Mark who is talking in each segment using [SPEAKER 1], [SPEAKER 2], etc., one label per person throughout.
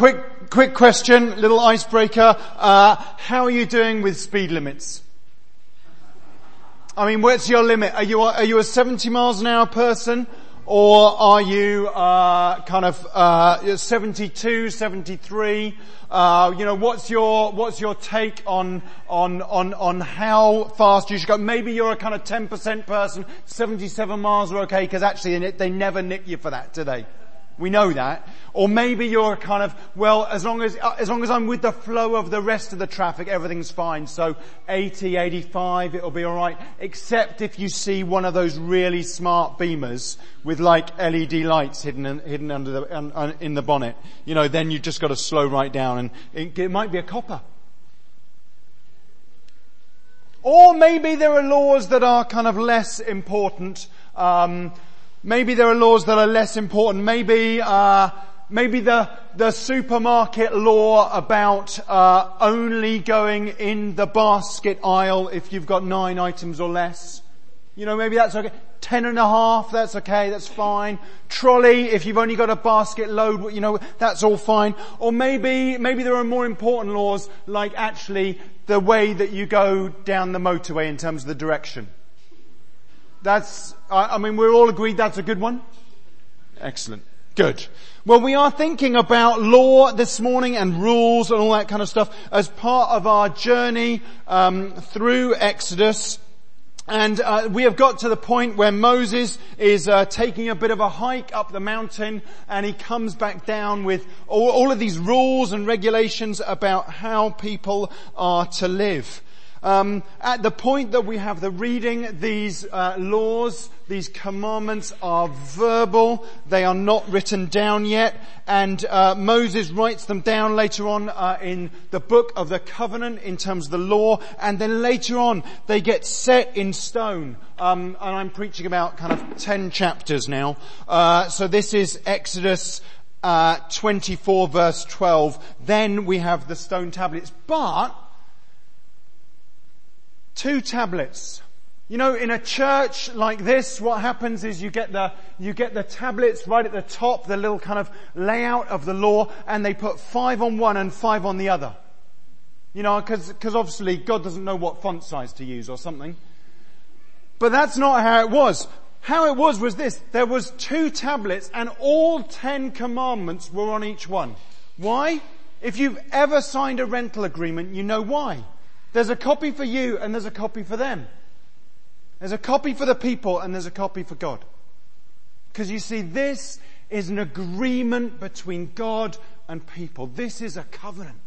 [SPEAKER 1] quick, quick question, little icebreaker. Uh, how are you doing with speed limits? I mean, what's your limit? Are you, are you a 70 miles an hour person? Or are you, uh, kind of, uh, 72, 73? Uh, you know, what's your, what's your take on, on, on, on how fast you should go? Maybe you're a kind of 10% person, 77 miles are okay, because actually they never nick you for that, do they? We know that. Or maybe you're kind of, well, as long as, uh, as long as I'm with the flow of the rest of the traffic, everything's fine. So 80, 85, it'll be alright. Except if you see one of those really smart beamers with like LED lights hidden, in, hidden under the, un, in the bonnet. You know, then you've just got to slow right down and it, it might be a copper. Or maybe there are laws that are kind of less important, um, Maybe there are laws that are less important. Maybe, uh, maybe the, the supermarket law about uh, only going in the basket aisle if you've got nine items or less. You know, maybe that's okay. Ten and a half, that's okay, that's fine. Trolley, if you've only got a basket load, you know, that's all fine. Or maybe, maybe there are more important laws like actually the way that you go down the motorway in terms of the direction. That's, I mean, we're all agreed that's a good one? Excellent. Good. Well, we are thinking about law this morning and rules and all that kind of stuff as part of our journey um, through Exodus. And uh, we have got to the point where Moses is uh, taking a bit of a hike up the mountain, and he comes back down with all, all of these rules and regulations about how people are to live. Um, at the point that we have the reading, these uh, laws, these commandments are verbal. They are not written down yet. And uh, Moses writes them down later on uh, in the book of the covenant in terms of the law. And then later on, they get set in stone. Um, and I'm preaching about kind of 10 chapters now. Uh, so this is Exodus uh, 24 verse 12. Then we have the stone tablets. But two tablets. You know, in a church like this, what happens is you get the, you get the tablets right at the top, the little kind of layout of the law, and they put five on one and five on the other. You know, cause, cause obviously God doesn't know what font size to use or something. But that's not how it was. How it was was this. There was two tablets and all ten commandments were on each one. Why? If you've ever signed a rental agreement, you know why. There's a copy for you and there's a copy for them. There's a copy for the people and there's a copy for God. Because you see, this is an agreement between God and people. This is a covenant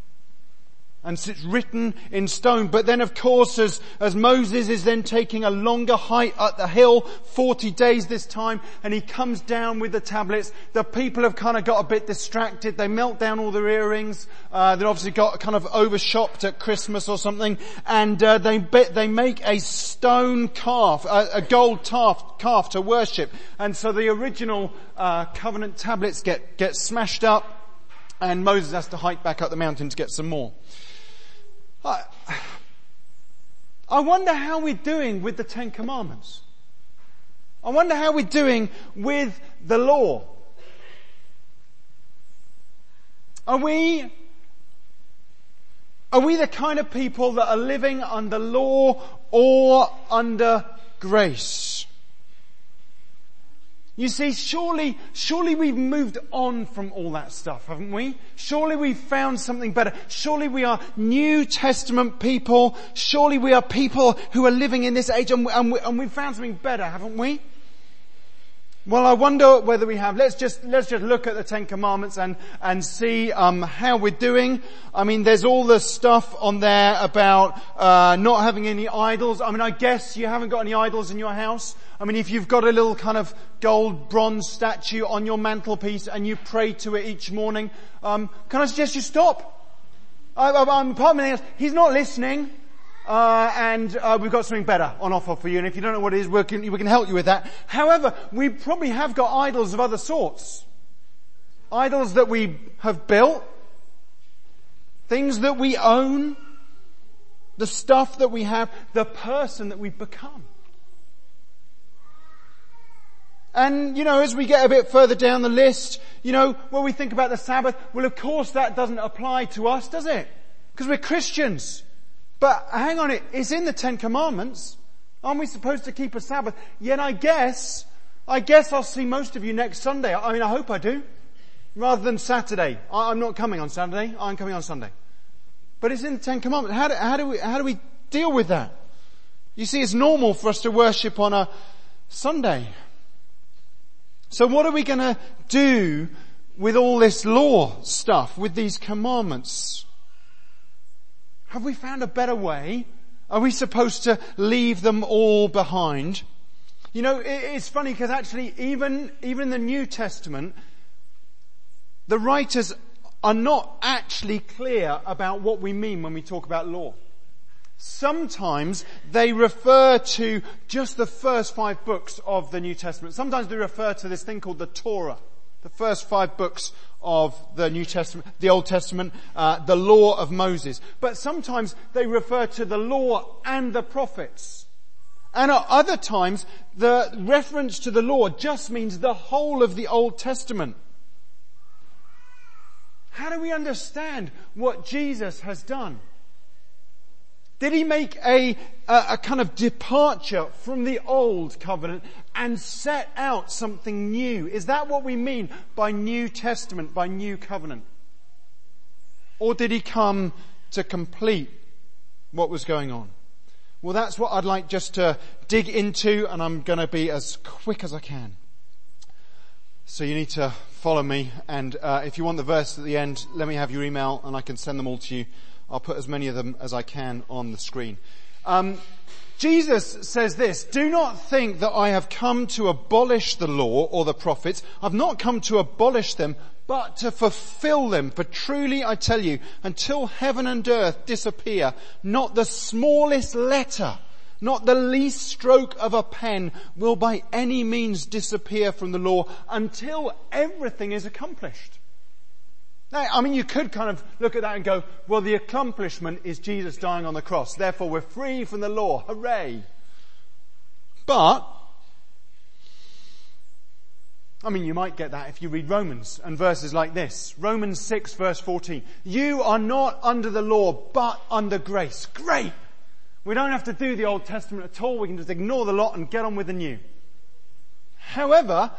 [SPEAKER 1] and it's written in stone. But then of course as, as Moses is then taking a longer hike up the hill, 40 days this time, and he comes down with the tablets, the people have kind of got a bit distracted. They melt down all their earrings. Uh, they obviously got kind of overshopped at Christmas or something, and uh, they they make a stone calf, a, a gold calf, calf to worship. And so the original uh, covenant tablets get get smashed up, and Moses has to hike back up the mountain to get some more. I, I wonder how we're doing with the Ten Commandments. I wonder how we're doing with the law. Are we, are we the kind of people that are living under law or under grace? You see, surely, surely we've moved on from all that stuff, haven't we? Surely we've found something better. Surely we are New Testament people. Surely we are people who are living in this age and, and, we, and we've found something better, haven't we? Well, I wonder whether we have. Let's just let's just look at the Ten Commandments and and see um, how we're doing. I mean, there's all the stuff on there about uh, not having any idols. I mean, I guess you haven't got any idols in your house. I mean, if you've got a little kind of gold bronze statue on your mantelpiece and you pray to it each morning, um, can I suggest you stop? I, I, I'm part of me. He's not listening. Uh, and uh, we've got something better on offer for you. And if you don't know what it is, we can, we can help you with that. However, we probably have got idols of other sorts. Idols that we have built, things that we own, the stuff that we have, the person that we've become. And, you know, as we get a bit further down the list, you know, when we think about the Sabbath, well of course that doesn't apply to us, does it? Because we're Christians. But hang on, it, it's in the Ten Commandments. Aren't we supposed to keep a Sabbath? Yet I guess, I guess I'll see most of you next Sunday. I mean, I hope I do. Rather than Saturday. I, I'm not coming on Saturday, I'm coming on Sunday. But it's in the Ten Commandments. How do, how do we, how do we deal with that? You see, it's normal for us to worship on a Sunday. So what are we to do with all this law stuff, with these commandments? Have we found a better way? Are we supposed to leave them all behind? You know, it's funny because actually even, even in the New Testament, the writers are not actually clear about what we mean when we talk about law. Sometimes they refer to just the first five books of the New Testament. Sometimes they refer to this thing called the Torah, the first five books of the New Testament, the Old Testament, uh, the law of Moses. But sometimes they refer to the law and the prophets. And at other times, the reference to the law just means the whole of the Old Testament. How do we understand what Jesus has done? Did he make a, a, a, kind of departure from the old covenant and set out something new? Is that what we mean by New Testament, by New Covenant? Or did he come to complete what was going on? Well, that's what I'd like just to dig into and I'm going to be as quick as I can. So you need to follow me and uh, if you want the verse at the end, let me have your email and I can send them all to you I'll put as many of them as I can on the screen. Um, Jesus says this, do not think that I have come to abolish the law or the prophets. I've not come to abolish them, but to fulfill them. For truly I tell you, until heaven and earth disappear, not the smallest letter, not the least stroke of a pen will by any means disappear from the law until everything is accomplished. Now, I mean, you could kind of look at that and go, well, the accomplishment is Jesus dying on the cross. Therefore, we're free from the law. Hooray. But, I mean, you might get that if you read Romans and verses like this. Romans 6 verse 14. You are not under the law, but under grace. Great! We don't have to do the Old Testament at all. We can just ignore the lot and get on with the new. However,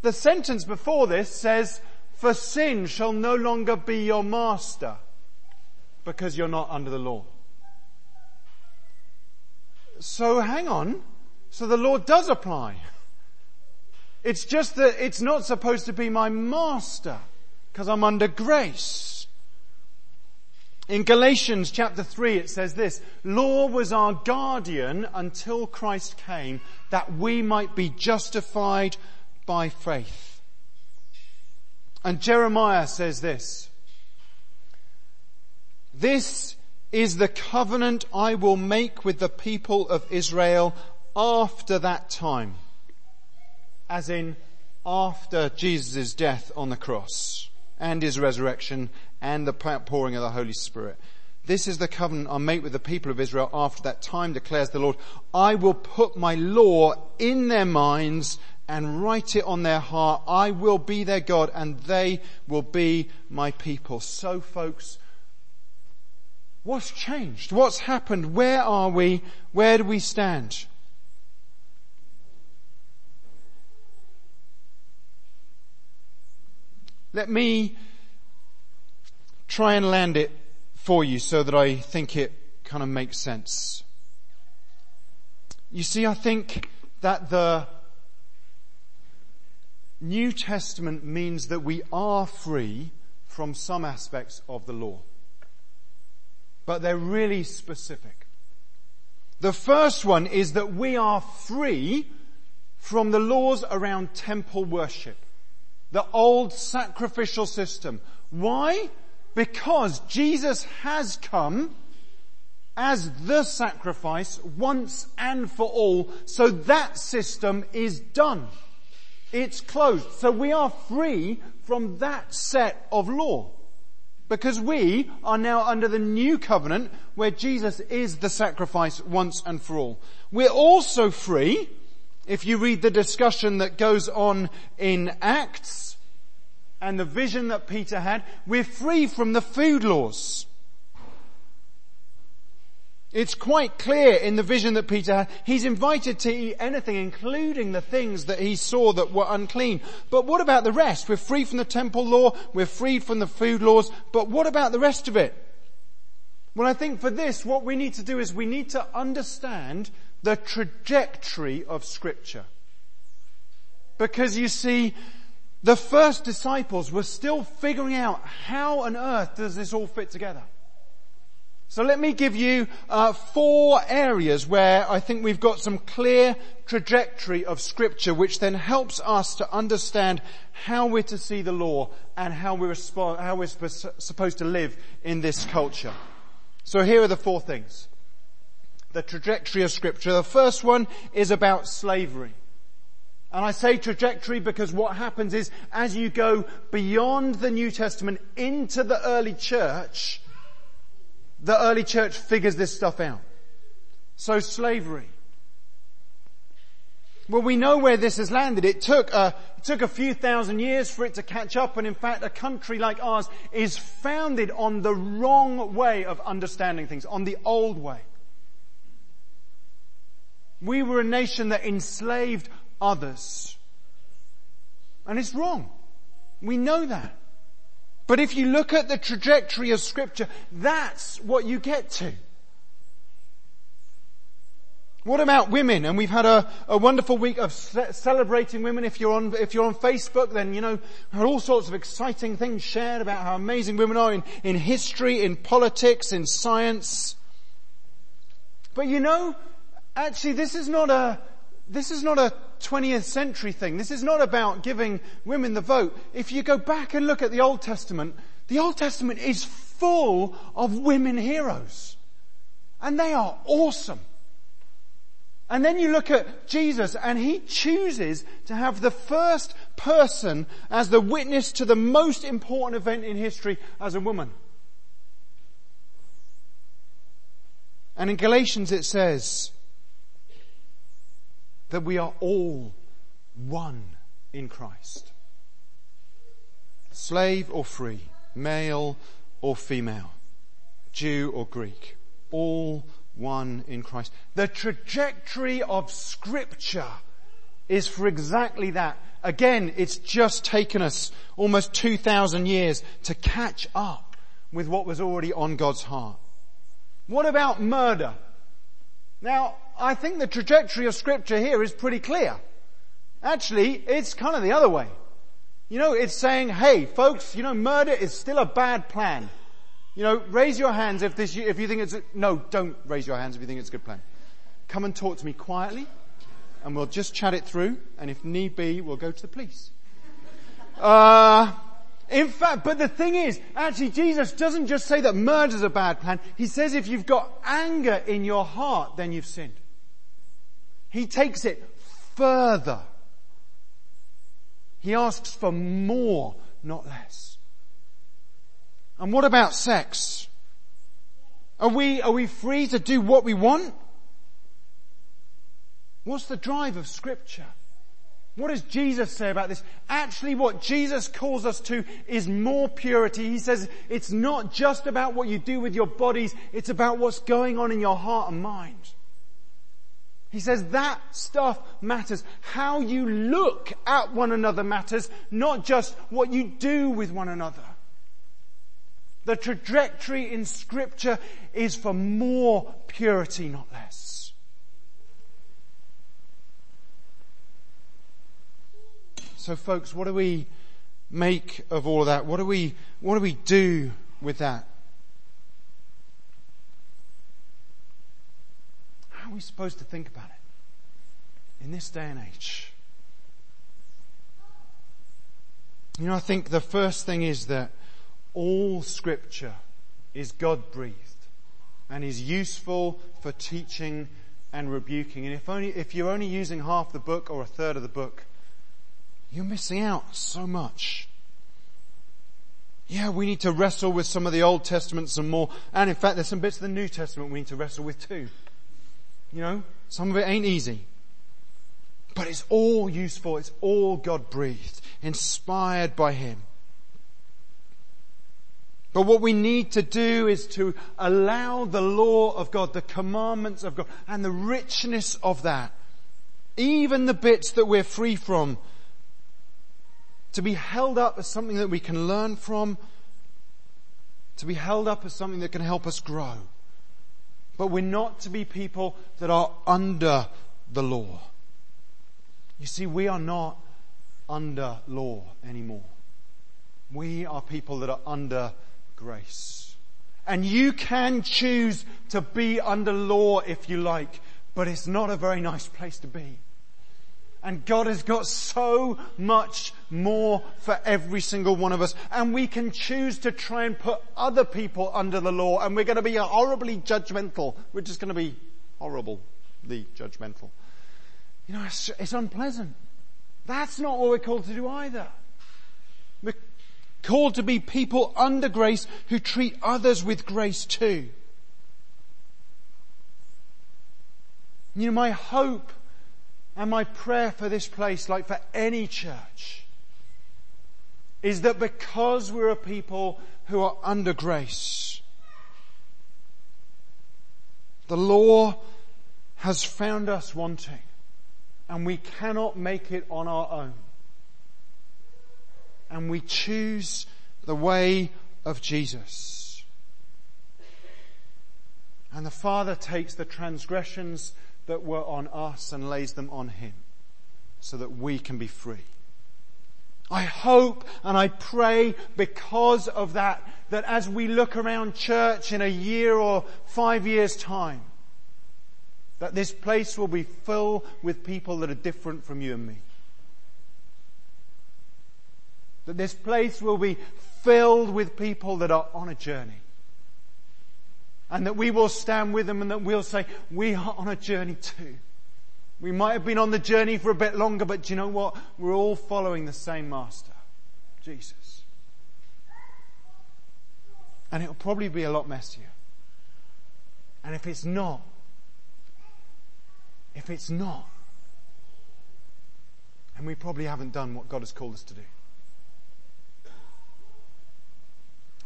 [SPEAKER 1] the sentence before this says, for sin shall no longer be your master because you're not under the law. So hang on. So the law does apply. It's just that it's not supposed to be my master because I'm under grace. In Galatians chapter 3 it says this, law was our guardian until Christ came that we might be justified by faith. And Jeremiah says this, this is the covenant I will make with the people of Israel after that time. As in, after Jesus' death on the cross and his resurrection and the pouring of the Holy Spirit. This is the covenant I'll make with the people of Israel after that time, declares the Lord. I will put my law in their minds and write it on their heart. I will be their God and they will be my people. So folks, what's changed? What's happened? Where are we? Where do we stand? Let me try and land it for you so that I think it kind of makes sense. You see, I think that the New Testament means that we are free from some aspects of the law. But they're really specific. The first one is that we are free from the laws around temple worship. The old sacrificial system. Why? Because Jesus has come as the sacrifice once and for all, so that system is done. It's closed. So we are free from that set of law. Because we are now under the new covenant where Jesus is the sacrifice once and for all. We're also free If you read the discussion that goes on in Acts and the vision that Peter had, we're free from the food laws. It's quite clear in the vision that Peter had. He's invited to eat anything, including the things that he saw that were unclean. But what about the rest? We're free from the temple law, we're free from the food laws, but what about the rest of it? Well, I think for this, what we need to do is we need to understand the trajectory of scripture. Because you see, the first disciples were still figuring out how on earth does this all fit together. So let me give you uh, four areas where I think we've got some clear trajectory of scripture which then helps us to understand how we're to see the law and how we're, resp- how we're supposed to live in this culture. So here are the four things. The trajectory of scripture. The first one is about slavery. And I say trajectory because what happens is as you go beyond the New Testament into the early church, the early church figures this stuff out. So slavery. Well, we know where this has landed. It took a, it took a few thousand years for it to catch up, and in fact, a country like ours is founded on the wrong way of understanding things, on the old way. We were a nation that enslaved others. And it's wrong. We know that. But if you look at the trajectory of scripture, that's what you get to. What about women? And we've had a, a wonderful week of ce- celebrating women. If you're on, if you're on Facebook, then, you know, all sorts of exciting things shared about how amazing women are in, in history, in politics, in science. But you know, actually this is not a, this is not a 20th century thing. This is not about giving women the vote. If you go back and look at the Old Testament, the Old Testament is full of women heroes. And they are awesome. And then you look at Jesus and he chooses to have the first person as the witness to the most important event in history as a woman. And in Galatians it says, that we are all one in Christ. Slave or free, male or female, Jew or Greek, all one in Christ. The trajectory of scripture is for exactly that. Again, it's just taken us almost 2,000 years to catch up with what was already on God's heart. What about murder? Now, I think the trajectory of scripture here is pretty clear. Actually, it's kind of the other way. You know, it's saying, hey, folks, you know, murder is still a bad plan. You know, raise your hands if this, if you think it's, a, no, don't raise your hands if you think it's a good plan. Come and talk to me quietly and we'll just chat it through and if need be, we'll go to the police. Uh, in fact, but the thing is, actually Jesus doesn't just say that murder's a bad plan. He says if you've got anger in your heart, then you've sinned. He takes it further. He asks for more, not less. And what about sex? Are we, are we free to do what we want? What's the drive of scripture? What does Jesus say about this? Actually what Jesus calls us to is more purity. He says it's not just about what you do with your bodies, it's about what's going on in your heart and mind. He says that stuff matters. How you look at one another matters, not just what you do with one another. The trajectory in scripture is for more purity, not less. So folks, what do we make of all of that? What do we, what do we do with that? How are we supposed to think about it in this day and age? You know, I think the first thing is that all scripture is God breathed and is useful for teaching and rebuking. And if only, if you're only using half the book or a third of the book, you're missing out so much. Yeah, we need to wrestle with some of the Old Testament some more. And in fact, there's some bits of the New Testament we need to wrestle with too. You know, some of it ain't easy. But it's all useful. It's all God breathed, inspired by Him. But what we need to do is to allow the law of God, the commandments of God, and the richness of that, even the bits that we're free from, to be held up as something that we can learn from, to be held up as something that can help us grow. But we're not to be people that are under the law. You see, we are not under law anymore. We are people that are under grace. And you can choose to be under law if you like, but it's not a very nice place to be. And God has got so much more for every single one of us. And we can choose to try and put other people under the law and we're going to be horribly judgmental. We're just going to be horribly judgmental. You know, it's, it's unpleasant. That's not what we're called to do either. We're called to be people under grace who treat others with grace too. You know, my hope and my prayer for this place, like for any church, is that because we're a people who are under grace, the law has found us wanting and we cannot make it on our own. And we choose the way of Jesus. And the Father takes the transgressions that were on us and lays them on Him so that we can be free. I hope and I pray because of that, that as we look around church in a year or five years time, that this place will be full with people that are different from you and me. That this place will be filled with people that are on a journey. And that we will stand with them and that we'll say, we are on a journey too. We might have been on the journey for a bit longer, but do you know what? We're all following the same master, Jesus. And it'll probably be a lot messier. And if it's not, if it's not, and we probably haven't done what God has called us to do.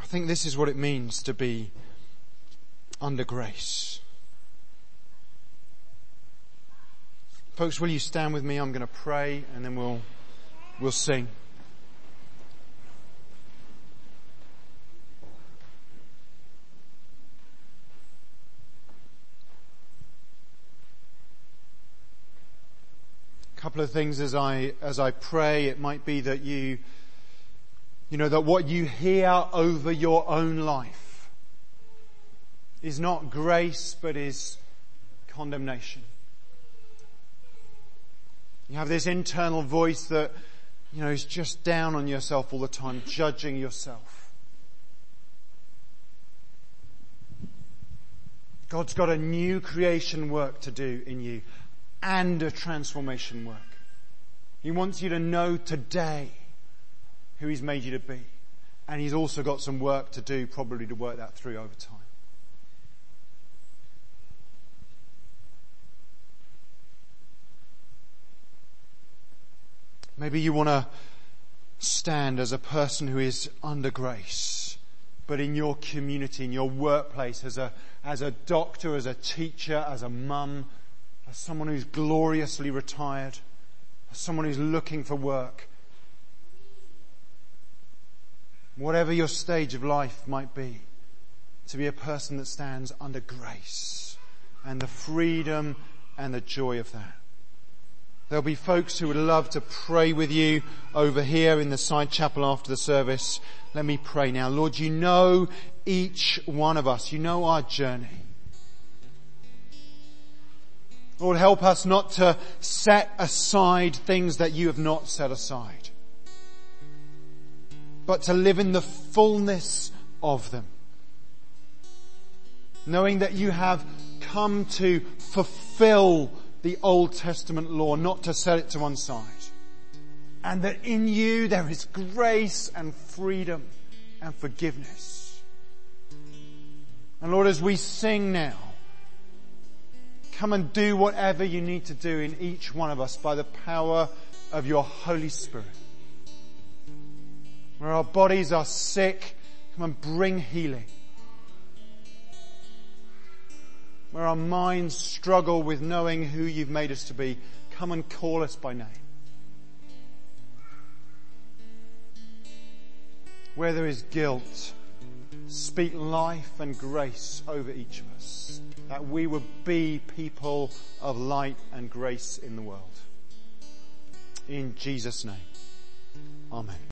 [SPEAKER 1] I think this is what it means to be under grace. Folks, will you stand with me? I'm going to pray and then we'll, we'll sing. couple of things as I, as I pray. It might be that you, you know, that what you hear over your own life is not grace, but is condemnation. You have this internal voice that, you know, is just down on yourself all the time, judging yourself. God's got a new creation work to do in you and a transformation work. He wants you to know today who He's made you to be. And He's also got some work to do, probably to work that through over time. Maybe you want to stand as a person who is under grace, but in your community, in your workplace, as a, as a doctor, as a teacher, as a mum, as someone who's gloriously retired, as someone who's looking for work. Whatever your stage of life might be, to be a person that stands under grace and the freedom and the joy of that. There'll be folks who would love to pray with you over here in the side chapel after the service. Let me pray now. Lord, you know each one of us. You know our journey. Lord, help us not to set aside things that you have not set aside, but to live in the fullness of them. Knowing that you have come to fulfill the Old Testament law, not to set it to one side. And that in you there is grace and freedom and forgiveness. And Lord, as we sing now, Come and do whatever you need to do in each one of us by the power of your Holy Spirit. Where our bodies are sick, come and bring healing. Where our minds struggle with knowing who you've made us to be, come and call us by name. Where there is guilt, speak life and grace over each of us, that we would be people of light and grace in the world. In Jesus' name. Amen.